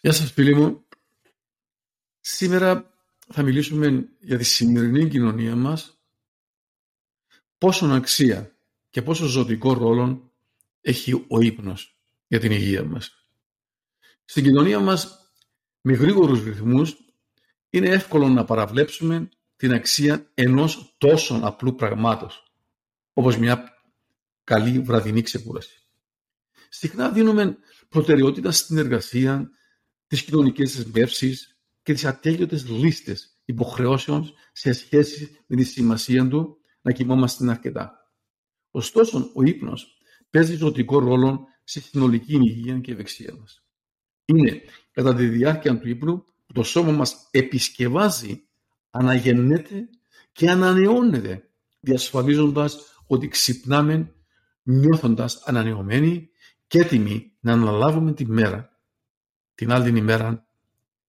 Γεια σας φίλοι μου. Σήμερα θα μιλήσουμε για τη σημερινή κοινωνία μας πόσο αξία και πόσο ζωτικό ρόλο έχει ο ύπνος για την υγεία μας. Στην κοινωνία μας με γρήγορους ρυθμούς είναι εύκολο να παραβλέψουμε την αξία ενός τόσο απλού πραγμάτος όπως μια καλή βραδινή ξεκούραση. Συχνά δίνουμε προτεραιότητα στην εργασία, τις κοινωνικές δεσμεύσεις και τις ατέλειωτες λίστες υποχρεώσεων σε σχέση με τη σημασία του να κοιμόμαστε αρκετά. Ωστόσο, ο ύπνος παίζει ζωτικό ρόλο στη συνολική υγεία και ευεξία μας. Είναι κατά τη διάρκεια του ύπνου που το σώμα μας επισκευάζει, αναγεννέται και ανανεώνεται, διασφαλίζοντας ότι ξυπνάμε νιώθοντας ανανεωμένοι και έτοιμοι να αναλάβουμε τη μέρα την άλλη ημέρα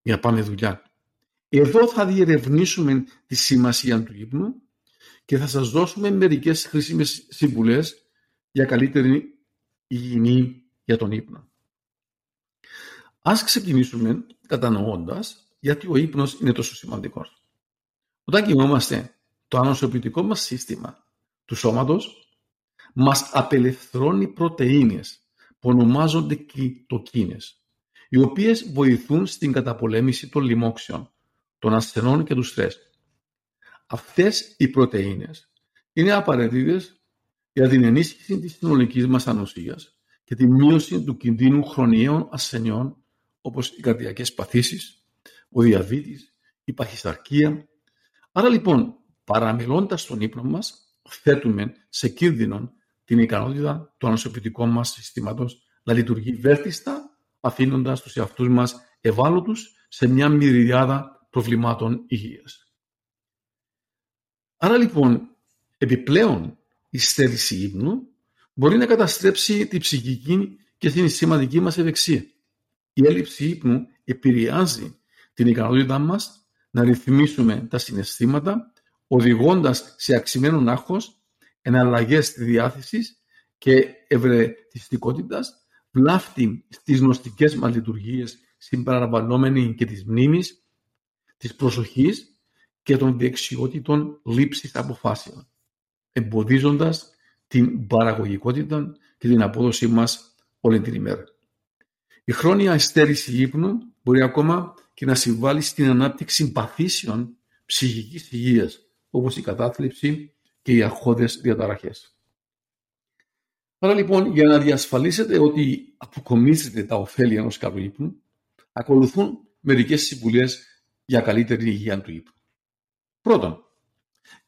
για να πάμε δουλειά. Εδώ θα διερευνήσουμε τη σημασία του ύπνου και θα σας δώσουμε μερικές χρήσιμες συμβουλές για καλύτερη υγιεινή για τον ύπνο. Ας ξεκινήσουμε κατανοώντας γιατί ο ύπνος είναι τόσο σημαντικός. Όταν κοιμόμαστε, το ανοσοποιητικό μας σύστημα του σώματος μας απελευθερώνει πρωτεΐνες που ονομάζονται κοιτοκίνες οι οποίες βοηθούν στην καταπολέμηση των λοιμόξεων, των ασθενών και του στρες. Αυτές οι πρωτεΐνες είναι απαραίτητες για την ενίσχυση της συνολικής μας ανοσίας και τη μείωση του κινδύνου χρονιαίων ασθενειών όπως οι καρδιακές παθήσεις, ο διαβήτης, η παχυσαρκία. Άρα λοιπόν, παραμελώντας τον ύπνο μας, θέτουμε σε κίνδυνο την ικανότητα του ανοσοποιητικού μας συστήματος να λειτουργεί βέλτιστα αφήνοντας τους εαυτούς μας ευάλωτους σε μια μυριάδα προβλημάτων υγείας. Άρα λοιπόν, επιπλέον η στέλνηση ύπνου μπορεί να καταστρέψει τη ψυχική και την σημαντική μας ευεξία. Η έλλειψη ύπνου επηρεάζει την ικανότητά μας να ρυθμίσουμε τα συναισθήματα, οδηγώντας σε αξιμένο άγχος, εναλλαγές τη διάθεση και ευρετιστικότητας βλάφτει στις γνωστικές μας λειτουργίες συμπαραβαλλόμενη και της μνήμης, της προσοχής και των δεξιότητων λήψης αποφάσεων, εμποδίζοντας την παραγωγικότητα και την απόδοσή μας όλη την ημέρα. Η χρόνια εστέρηση ύπνου μπορεί ακόμα και να συμβάλλει στην ανάπτυξη παθήσεων ψυχικής υγείας, όπως η κατάθλιψη και οι αρχώδες διαταραχές. Άρα λοιπόν για να διασφαλίσετε ότι αποκομίζετε τα ωφέλη ενός καλού ύπνου, ακολουθούν μερικές συμβουλές για καλύτερη υγεία του ύπνου. Πρώτον,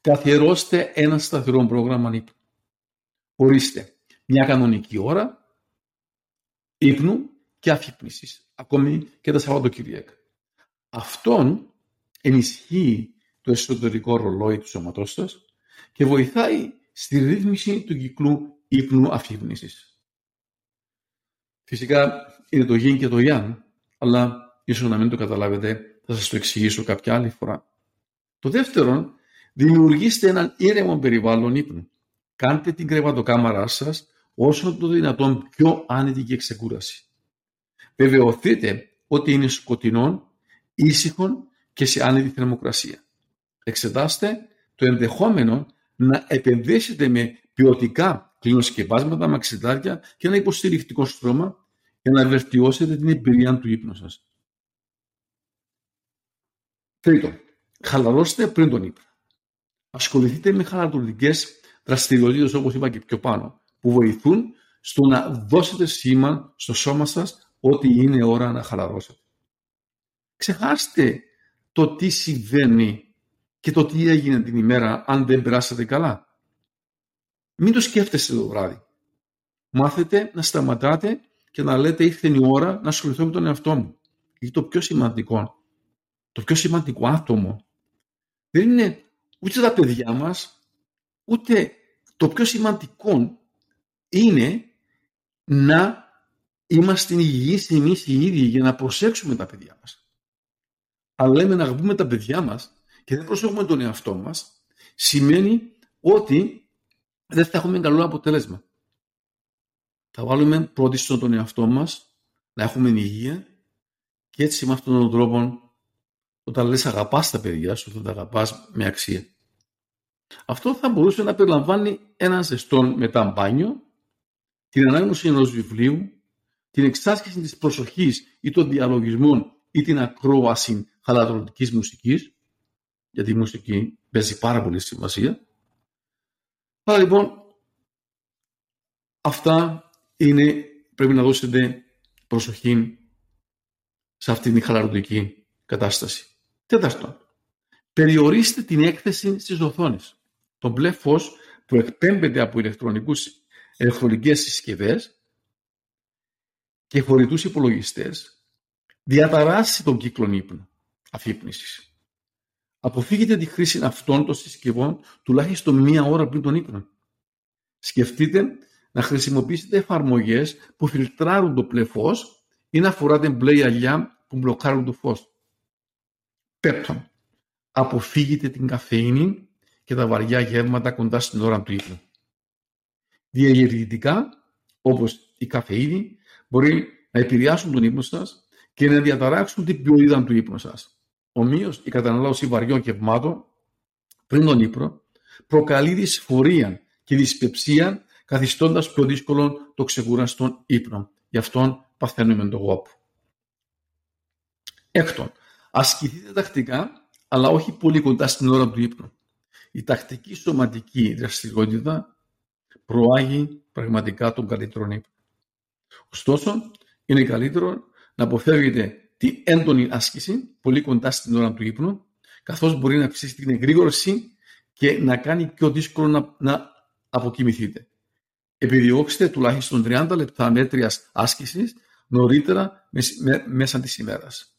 καθιερώστε ένα σταθερό πρόγραμμα ύπνου. Ορίστε μια κανονική ώρα ύπνου και αφύπνισης, ακόμη και τα Σαββατοκυριακά. Αυτόν ενισχύει το εσωτερικό ρολόι του σώματός σας και βοηθάει στη ρύθμιση του κυκλού ύπνου αφύπνισης. Φυσικά είναι το γιν και το γιάν, αλλά ίσως να μην το καταλάβετε, θα σας το εξηγήσω κάποια άλλη φορά. Το δεύτερο, δημιουργήστε έναν ήρεμο περιβάλλον ύπνου. Κάντε την κρεβατοκάμαρά σας όσο το δυνατόν πιο άνετη και ξεκούραση. Βεβαιωθείτε ότι είναι σκοτεινό, ήσυχο και σε άνετη θερμοκρασία. Εξετάστε το ενδεχόμενο να επενδύσετε με ποιοτικά κλεινοσκεπάσματα, μαξιτάρια και ένα υποστηρικτικό στρώμα για να βελτιώσετε την εμπειρία του ύπνου σας. Τρίτον, χαλαρώστε πριν τον ύπνο. Ασχοληθείτε με χαλαρωτικές δραστηριότητες όπως είπα και πιο πάνω που βοηθούν στο να δώσετε σήμα στο σώμα σας ότι είναι ώρα να χαλαρώσετε. Ξεχάστε το τι συμβαίνει και το τι έγινε την ημέρα αν δεν περάσατε καλά. Μην το σκέφτεστε το βράδυ. Μάθετε να σταματάτε και να λέτε ήρθε η ώρα να ασχοληθώ με τον εαυτό μου. Γιατί το πιο σημαντικό, το πιο σημαντικό άτομο δεν είναι ούτε τα παιδιά μας, ούτε το πιο σημαντικό είναι να είμαστε υγιείς εμείς οι ίδιοι για να προσέξουμε τα παιδιά μας. Αλλά λέμε να αγαπούμε τα παιδιά μας και δεν προσέχουμε τον εαυτό μας, σημαίνει ότι δεν θα έχουμε καλό αποτέλεσμα. Θα βάλουμε πρώτη στον τον εαυτό μας, να έχουμε υγεία και έτσι με αυτόν τον τρόπο όταν λες αγαπάς τα παιδιά σου, θα τα αγαπάς με αξία. Αυτό θα μπορούσε να περιλαμβάνει ένα ζεστό μετά μπάνιο, την ανάγνωση ενός βιβλίου, την εξάσκηση της προσοχής ή των διαλογισμών ή την ακρόαση χαλατρωτικής μουσικής, γιατί η μουσική παίζει πάρα πολύ σημασία. Άρα λοιπόν, αυτά είναι, πρέπει να δώσετε προσοχή σε αυτήν την χαλαρωτική κατάσταση. Τέταρτον, περιορίστε την έκθεση στις οθόνες. Το μπλε φως που εκπέμπεται από ηλεκτρονικούς, ηλεκτρονικές συσκευές και χωρητούς υπολογιστές διαταράσσει τον κύκλο ύπνου, αφύπνισης. Αποφύγετε τη χρήση αυτών των συσκευών τουλάχιστον μία ώρα πριν τον ύπνο. Σκεφτείτε να χρησιμοποιήσετε εφαρμογές που φιλτράρουν το μπλε φως ή να φοράτε μπλε γυαλιά που μπλοκάρουν το φως. Πέπτον, αποφύγετε την καφέινη και τα βαριά γεύματα κοντά στην ώρα του ύπνου. Διαγερτητικά, όπως η καφεΐνη, μπορεί να επηρεάσουν τον ύπνο σας και να διαταράξουν την ποιότητα του ύπνου σας. Ομοίως, η κατανάλωση βαριών γευμάτων πριν τον ύπνο προκαλεί δυσφορία και δυσπεψία καθιστώντας πιο δύσκολο το ξεκουραστό ύπνο. Γι' αυτόν παθαίνουμε το γόπο. Έκτον, ασκηθείτε τακτικά, αλλά όχι πολύ κοντά στην ώρα του ύπνου. Η τακτική σωματική δραστηριότητα προάγει πραγματικά τον καλύτερο ύπνο. Ωστόσο, είναι καλύτερο να αποφεύγετε την έντονη άσκηση πολύ κοντά στην ώρα του ύπνου, καθώς μπορεί να αυξήσει την εγρήγορση και να κάνει πιο δύσκολο να, να αποκοιμηθείτε. Επιδιώξτε τουλάχιστον 30 λεπτά μέτριας άσκησης νωρίτερα μέσα της ημέρας.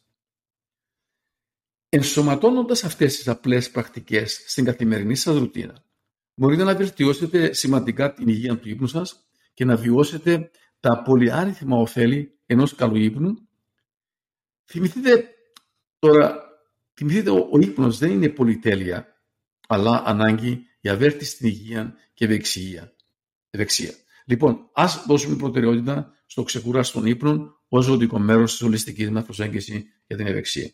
Ενσωματώνοντας αυτές τις απλές πρακτικές στην καθημερινή σας ρουτίνα, μπορείτε να βελτιώσετε σημαντικά την υγεία του ύπνου σας και να βιώσετε τα πολυάριθμα ωφέλη ενός καλού ύπνου. Θυμηθείτε τώρα, θυμηθείτε ο, ο ύπνος δεν είναι πολυτέλεια, αλλά ανάγκη για βέλτιστη υγεία και ευεξία. ευεξία. Λοιπόν, ας δώσουμε προτεραιότητα στο ξεκουράστον ύπνων ως ζωτικό μέρος της ολιστικής μας προσέγγισης για την ευεξία.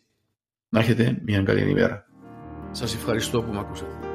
Να έχετε μια καλή ημέρα. Σας ευχαριστώ που με ακούσατε.